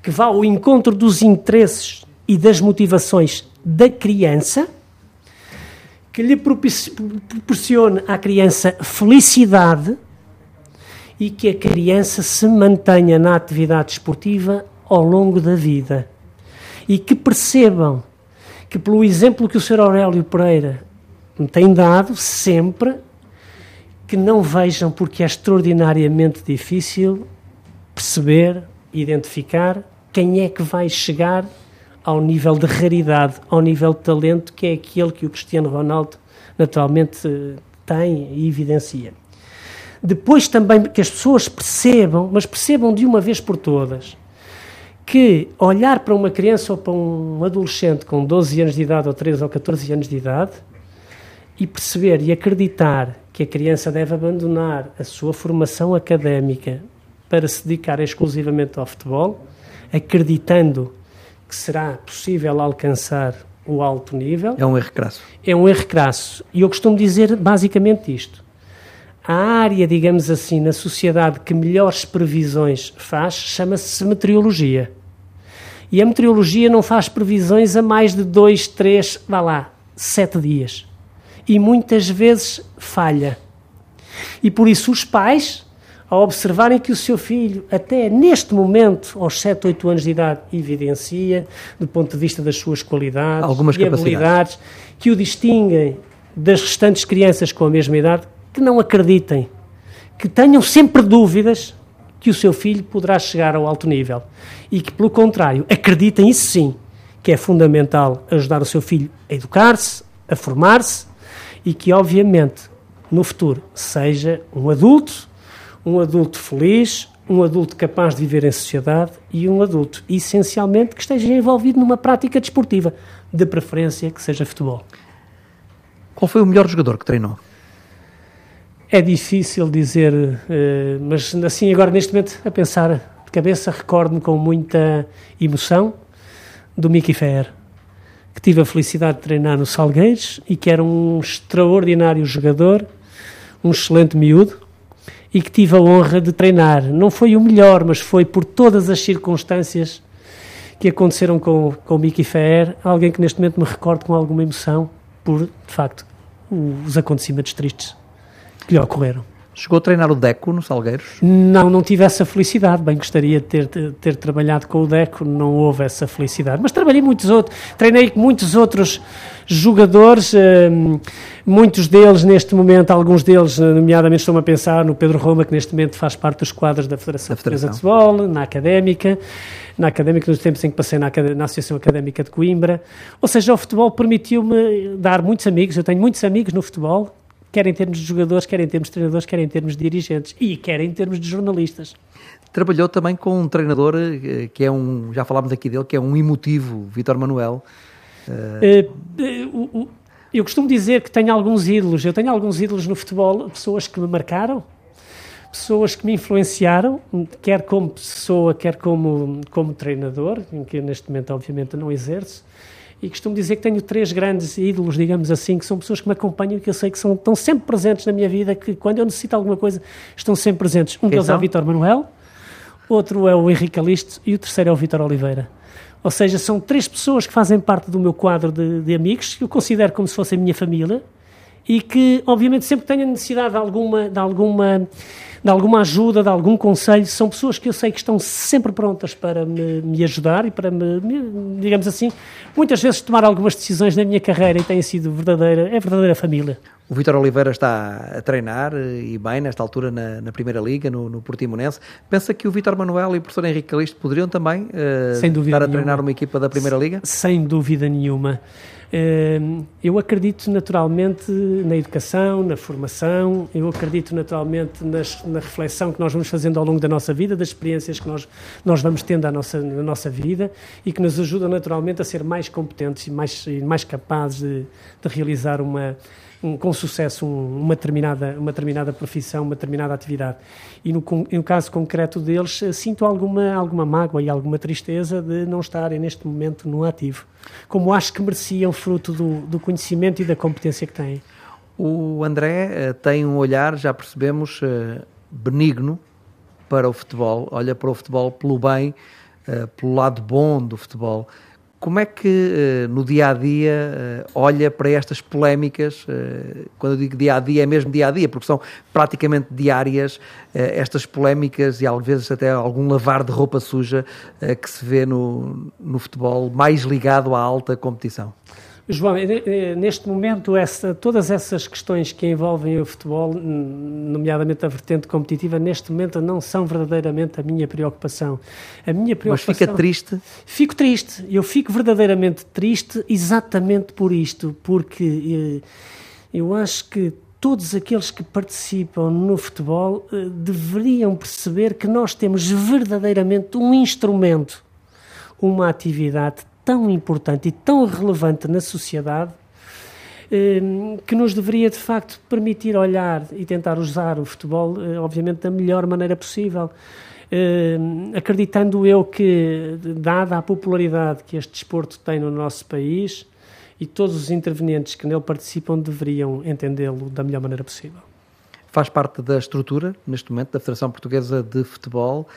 que vá ao encontro dos interesses e das motivações da criança, que lhe proporcione à criança felicidade e que a criança se mantenha na atividade esportiva ao longo da vida. E que percebam que, pelo exemplo que o Sr. Aurélio Pereira me tem dado, sempre, que não vejam porque é extraordinariamente difícil perceber, identificar quem é que vai chegar ao nível de raridade, ao nível de talento, que é aquele que o Cristiano Ronaldo naturalmente tem e evidencia. Depois também que as pessoas percebam, mas percebam de uma vez por todas, que olhar para uma criança ou para um adolescente com 12 anos de idade ou 13 ou 14 anos de idade e perceber e acreditar que a criança deve abandonar a sua formação académica para se dedicar exclusivamente ao futebol, acreditando que será possível alcançar o alto nível. É um erro crasso. É um erro crasso. E eu costumo dizer basicamente isto. A área, digamos assim, na sociedade que melhores previsões faz chama-se meteorologia. E a meteorologia não faz previsões a mais de dois, três, vá lá, sete dias. E muitas vezes falha. E por isso os pais a observarem que o seu filho, até neste momento, aos 7, 8 anos de idade, evidencia, do ponto de vista das suas qualidades Algumas e habilidades, que o distinguem das restantes crianças com a mesma idade, que não acreditem, que tenham sempre dúvidas que o seu filho poderá chegar ao alto nível. E que, pelo contrário, acreditem, isso sim, que é fundamental ajudar o seu filho a educar-se, a formar-se e que, obviamente, no futuro seja um adulto um adulto feliz, um adulto capaz de viver em sociedade e um adulto, essencialmente, que esteja envolvido numa prática desportiva, de preferência que seja futebol. Qual foi o melhor jogador que treinou? É difícil dizer, eh, mas assim, agora neste momento, a pensar de cabeça, recordo-me com muita emoção do Mickey Fer, que tive a felicidade de treinar no Salgueiros e que era um extraordinário jogador, um excelente miúdo, e que tive a honra de treinar. Não foi o melhor, mas foi por todas as circunstâncias que aconteceram com, com o Mickey Ferrer, alguém que neste momento me recordo com alguma emoção por, de facto, os acontecimentos tristes que lhe ocorreram. Chegou a treinar o Deco no Salgueiros? Não, não tive essa felicidade. Bem, gostaria de ter, ter, trabalhado com o Deco, não houve essa felicidade. Mas trabalhei muitos outros, treinei com muitos outros jogadores, hum, muitos deles neste momento, alguns deles, nomeadamente estou-me a pensar no Pedro Roma, que neste momento faz parte dos quadros da Federação, da Federação. de Futebol, na Académica, na Académica, nos tempos em que passei na, na Associação Académica de Coimbra. Ou seja, o futebol permitiu-me dar muitos amigos, eu tenho muitos amigos no futebol, quer em termos de jogadores, quer em termos de treinadores, quer em termos de dirigentes e quer em termos de jornalistas. Trabalhou também com um treinador eh, que é um, já falámos aqui dele, que é um emotivo, Vitor Manuel. Uh, eu costumo dizer que tenho alguns ídolos. Eu tenho alguns ídolos no futebol, pessoas que me marcaram, pessoas que me influenciaram, quer como pessoa, quer como, como treinador, em que neste momento, obviamente, não exerço e costumo dizer que tenho três grandes ídolos, digamos assim, que são pessoas que me acompanham e que eu sei que são, estão sempre presentes na minha vida, que quando eu necessito alguma coisa estão sempre presentes. Um deles é o Vitor Manuel, outro é o Henrique Alisto e o terceiro é o Vitor Oliveira. Ou seja, são três pessoas que fazem parte do meu quadro de, de amigos, que eu considero como se fossem a minha família e que, obviamente, sempre tenho necessidade de alguma, de alguma de alguma ajuda, de algum conselho, são pessoas que eu sei que estão sempre prontas para me, me ajudar e para me, me, digamos assim, muitas vezes tomar algumas decisões na minha carreira e têm sido verdadeira, é verdadeira família. O Vitor Oliveira está a treinar eh, e bem nesta altura na, na Primeira Liga, no, no Portimonense. Pensa que o Vitor Manuel e o professor Henrique Calisto poderiam também uh, estar a nenhuma. treinar uma equipa da Primeira Liga? Sem dúvida nenhuma. Ehm, eu acredito naturalmente na educação, na formação, eu acredito naturalmente nas, na reflexão que nós vamos fazendo ao longo da nossa vida, das experiências que nós, nós vamos tendo na nossa, na nossa vida e que nos ajudam naturalmente a ser mais competentes e mais, e mais capazes de, de realizar uma, um, com sucesso um, uma, determinada, uma determinada profissão, uma determinada atividade. E no, no, caso concreto deles, eh, sinto alguma, alguma mágoa e alguma tristeza de não estarem neste momento no ativo, como acho que mereciam, fruto do, do conhecimento e da competência que têm. O André uh, tem um olhar, já percebemos, uh, benigno para o futebol, olha para o futebol pelo bem, uh, pelo lado bom do futebol. Como é que eh, no dia a dia eh, olha para estas polémicas? Eh, quando eu digo dia a dia, é mesmo dia a dia, porque são praticamente diárias estas polémicas e às vezes até algum lavar de roupa suja que se vê no, no futebol mais ligado à alta competição. João, neste momento, essa, todas essas questões que envolvem o futebol, nomeadamente a vertente competitiva, neste momento não são verdadeiramente a minha preocupação. A minha preocupação. Mas fica triste? Fico triste. Eu fico verdadeiramente triste exatamente por isto, porque eh, eu acho que todos aqueles que participam no futebol eh, deveriam perceber que nós temos verdadeiramente um instrumento, uma atividade tão importante e tão relevante na sociedade ehm, que nos deveria de facto permitir olhar e tentar usar o futebol, eh, obviamente, da melhor maneira possível. Ehm, acreditando eu que, dada a popularidade que este desporto tem no nosso país, e todos os intervenientes que nele participam deveriam entendê-lo da melhor maneira possível. Faz parte da estrutura, neste momento, da Federação Portuguesa de Futebol.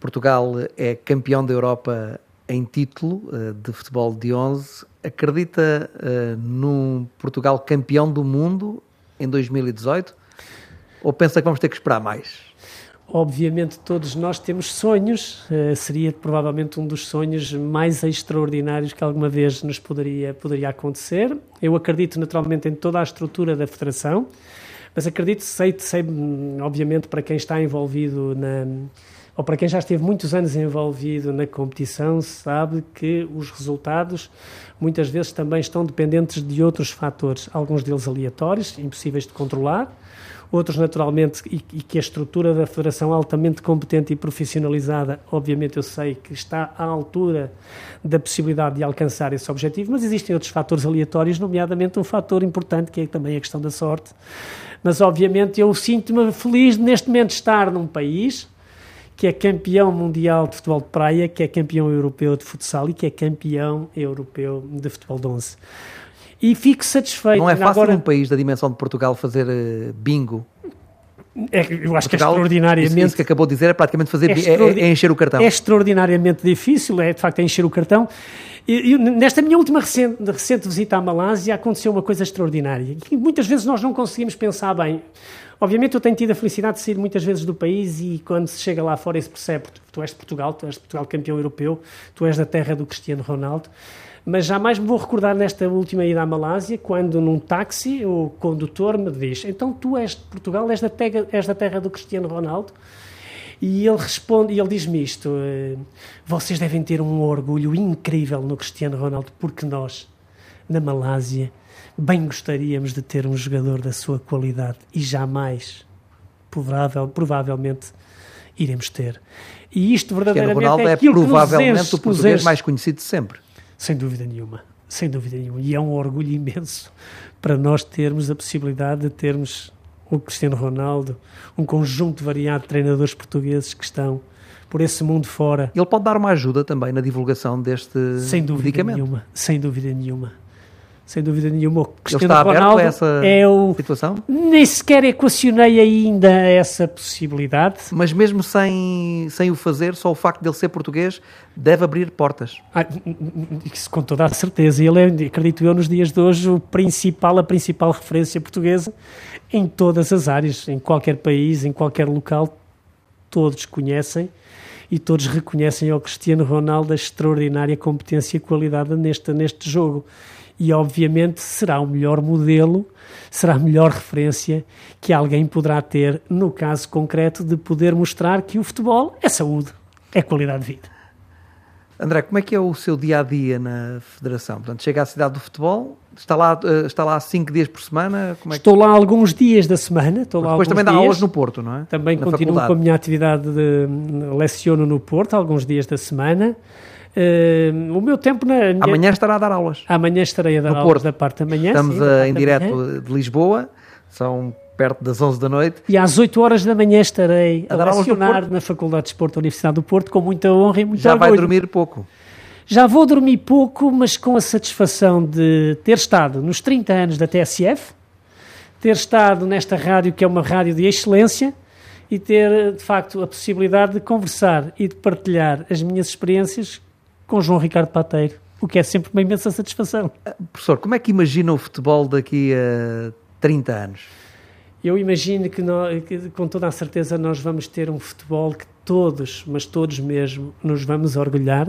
Portugal é campeão da Europa em título uh, de futebol de 11, acredita uh, num Portugal campeão do mundo em 2018? Ou pensa que vamos ter que esperar mais? Obviamente, todos nós temos sonhos, uh, seria provavelmente um dos sonhos mais extraordinários que alguma vez nos poderia, poderia acontecer. Eu acredito naturalmente em toda a estrutura da Federação, mas acredito, sei, sei obviamente, para quem está envolvido na ou para quem já esteve muitos anos envolvido na competição, sabe que os resultados muitas vezes também estão dependentes de outros fatores, alguns deles aleatórios, impossíveis de controlar, outros naturalmente, e, e, que a estrutura da federação altamente competente e profissionalizada, obviamente eu sei que está à altura da possibilidade de alcançar esse objetivo, mas existem outros fatores aleatórios, nomeadamente um fator importante que é também a questão da sorte. Mas obviamente eu sinto-me feliz neste momento de estar num país que é campeão mundial de futebol de praia, que é campeão europeu de futsal e que é campeão europeu de futebol de 11. E fico satisfeito. Não é fácil Agora, um país da dimensão de Portugal fazer uh, bingo? É, eu acho Portugal, que é extraordinariamente. Isso, que acabou de dizer é praticamente fazer. É, é, é, encher o cartão. É extraordinariamente difícil, é de facto é encher o cartão. E, nesta minha última recente, recente visita à Malásia aconteceu uma coisa extraordinária. Que muitas vezes nós não conseguimos pensar bem. Obviamente eu tenho tido a felicidade de sair muitas vezes do país e quando se chega lá fora e se percebe, tu és de Portugal, tu és de Portugal campeão europeu, tu és da terra do Cristiano Ronaldo, mas jamais me vou recordar nesta última ida à Malásia, quando num táxi o condutor me diz: Então tu és de Portugal, és da terra, és da terra do Cristiano Ronaldo? E ele responde, e ele diz-me isto: eh, Vocês devem ter um orgulho incrível no Cristiano Ronaldo, porque nós, na Malásia, bem gostaríamos de ter um jogador da sua qualidade e jamais, provável, provavelmente, iremos ter. E isto verdadeiramente Ronaldo é, é provavelmente o português mais conhecido de sempre. Sem dúvida nenhuma, sem dúvida nenhuma. E é um orgulho imenso para nós termos a possibilidade de termos o Cristiano Ronaldo, um conjunto variado de treinadores portugueses que estão por esse mundo fora. Ele pode dar uma ajuda também na divulgação deste sem dúvida medicamento. Nenhuma, sem dúvida nenhuma sem dúvida nenhuma. O Cristiano Ele está Ronaldo a essa é o, situação? Nem sequer equacionei ainda essa possibilidade. Mas mesmo sem, sem o fazer, só o facto de ele ser português deve abrir portas. Ah, isso com toda a certeza. Ele é, acredito eu, nos dias de hoje, o principal, a principal referência portuguesa em todas as áreas, em qualquer país, em qualquer local. Todos conhecem e todos reconhecem ao Cristiano Ronaldo a extraordinária competência e qualidade neste, neste jogo e, obviamente, será o melhor modelo, será a melhor referência que alguém poderá ter no caso concreto de poder mostrar que o futebol é saúde, é qualidade de vida. André, como é que é o seu dia a dia na Federação? Portanto, chega à cidade do futebol, está lá, eh, está lá cinco dias por semana? É estou lá alguns dias da semana. Estou lá depois também dá dias. aulas no Porto, não é? Também na continuo faculdade. com a minha atividade de leciono no Porto, alguns dias da semana. Uh, o meu tempo na minha... Amanhã estará a dar aulas. Amanhã estarei a dar no aulas Porto. da parte da manhã. Estamos sim, a, em direto de Lisboa, são perto das 11 da noite. E às 8 horas da manhã estarei a, a lecionar na Faculdade de Desporto da Universidade do Porto com muita honra e muito Já orgulho. vai dormir pouco? Já vou dormir pouco, mas com a satisfação de ter estado nos 30 anos da TSF, ter estado nesta rádio que é uma rádio de excelência e ter, de facto, a possibilidade de conversar e de partilhar as minhas experiências com João Ricardo Pateiro, o que é sempre uma imensa satisfação. Ah, professor, como é que imagina o futebol daqui a 30 anos? Eu imagino que, nós, que, com toda a certeza nós vamos ter um futebol que todos, mas todos mesmo, nos vamos orgulhar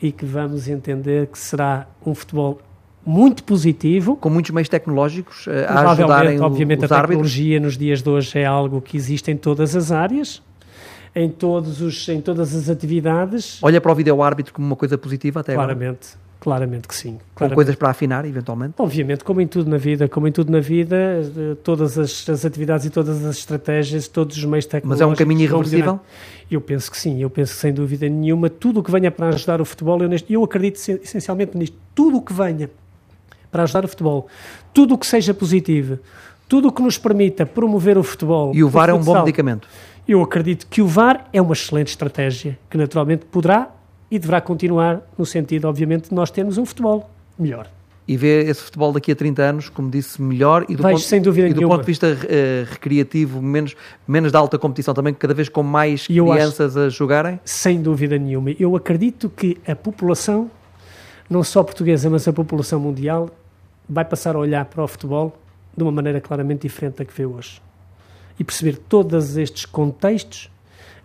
e que vamos entender que será um futebol muito positivo. Com muitos meios tecnológicos uh, a ajudarem Obviamente os a tecnologia árbitros. nos dias de hoje é algo que existe em todas as áreas em, todos os, em todas as atividades. Olha para o vídeo-árbitro como uma coisa positiva até claramente, agora? Claramente que sim. Claramente. Com coisas para afinar, eventualmente? Obviamente, como em tudo na vida, como em tudo na vida, todas as, as atividades e todas as estratégias, todos os meios tecnológicos... Mas é um caminho irreversível? Eu penso que sim, eu penso que sem dúvida nenhuma, tudo o que venha para ajudar o futebol, eu, neste, eu acredito essencialmente nisto, tudo o que venha para ajudar o futebol, tudo o que seja positivo, tudo o que nos permita promover o futebol... E o VAR é um bom medicamento? Eu acredito que o VAR é uma excelente estratégia, que naturalmente poderá e deverá continuar no sentido, obviamente, de nós termos um futebol melhor. E vê esse futebol daqui a 30 anos, como disse, melhor e do, Vejo, ponto, e do ponto de vista uh, recreativo, menos, menos de alta competição também, cada vez com mais e crianças acho, a jogarem? Sem dúvida nenhuma. Eu acredito que a população, não só portuguesa, mas a população mundial, vai passar a olhar para o futebol de uma maneira claramente diferente da que vê hoje e perceber todos estes contextos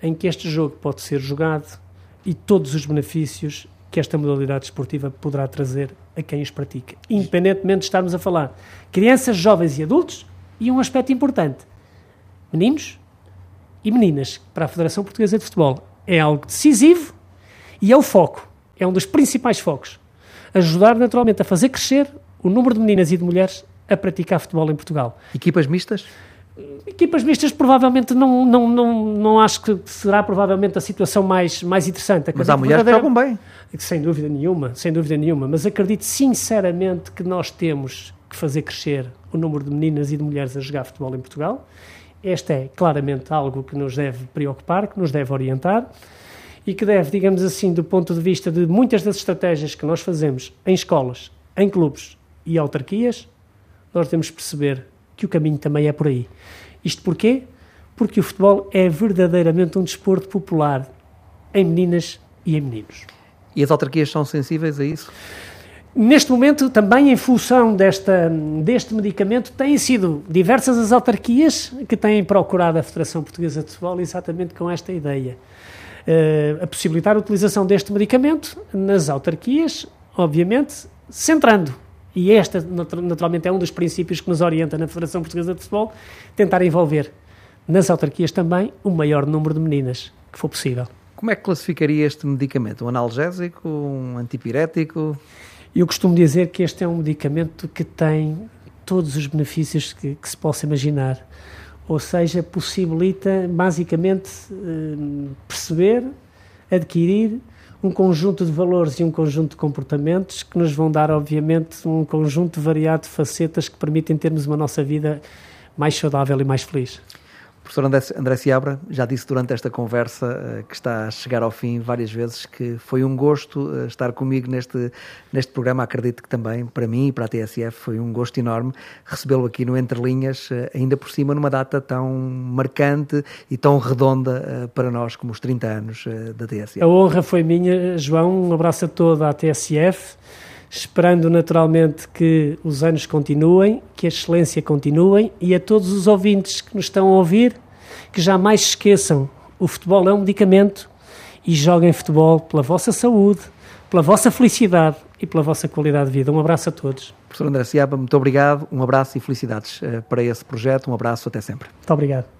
em que este jogo pode ser jogado e todos os benefícios que esta modalidade esportiva poderá trazer a quem os pratica. Independentemente de estarmos a falar crianças, jovens e adultos, e um aspecto importante: meninos e meninas, para a Federação Portuguesa de Futebol. É algo decisivo e é o foco, é um dos principais focos. Ajudar naturalmente a fazer crescer o número de meninas e de mulheres a praticar futebol em Portugal. Equipas mistas? Equipas mistas provavelmente não, não, não, não acho que será provavelmente a situação mais, mais interessante. Acredito mas há mulheres que jogam bem. Sem dúvida nenhuma, sem dúvida nenhuma. Mas acredito sinceramente que nós temos que fazer crescer o número de meninas e de mulheres a jogar futebol em Portugal. Este é claramente algo que nos deve preocupar, que nos deve orientar e que deve, digamos assim, do ponto de vista de muitas das estratégias que nós fazemos em escolas, em clubes e autarquias, nós devemos perceber que o caminho também é por aí. Isto porquê? porque o futebol é verdadeiramente um desporto popular em meninas e em meninos. E as autarquias são sensíveis a isso? Neste momento, também em função desta, deste medicamento, têm sido diversas as autarquias que têm procurado a Federação Portuguesa de Futebol exatamente com esta ideia. Uh, a possibilitar a utilização deste medicamento nas autarquias, obviamente, centrando. E esta, naturalmente, é um dos princípios que nos orienta na Federação Portuguesa de Futebol, tentar envolver nas autarquias também o maior número de meninas que for possível. Como é que classificaria este medicamento? Um analgésico, um antipirético? Eu costumo dizer que este é um medicamento que tem todos os benefícios que, que se possa imaginar. Ou seja, possibilita basicamente eh, perceber, adquirir um conjunto de valores e um conjunto de comportamentos que nos vão dar, obviamente, um conjunto variado de facetas que permitem termos uma nossa vida mais saudável e mais feliz. Professor André, Ciabra já disse durante esta conversa uh, que está a chegar ao fim várias vezes que foi um gosto uh, estar comigo neste, neste programa. Acredito que também para mim e para a TSF foi um gosto enorme recebê-lo aqui no Entre Linhas, uh, ainda por cima numa data tão marcante e tão redonda para nós como os 30 anos da TSF. A honra foi minha, João. Um abraço a toda a TSF esperando naturalmente que os anos continuem, que a excelência continue e a todos os ouvintes que nos estão a ouvir, que jamais esqueçam, o futebol é um medicamento e joguem futebol pela vossa saúde, pela vossa felicidade e pela vossa qualidade de vida. Um abraço a todos. Professor André Ciaba, muito obrigado, um abraço e felicidades eh, para esse projeto, um abraço, até sempre. Muito obrigado.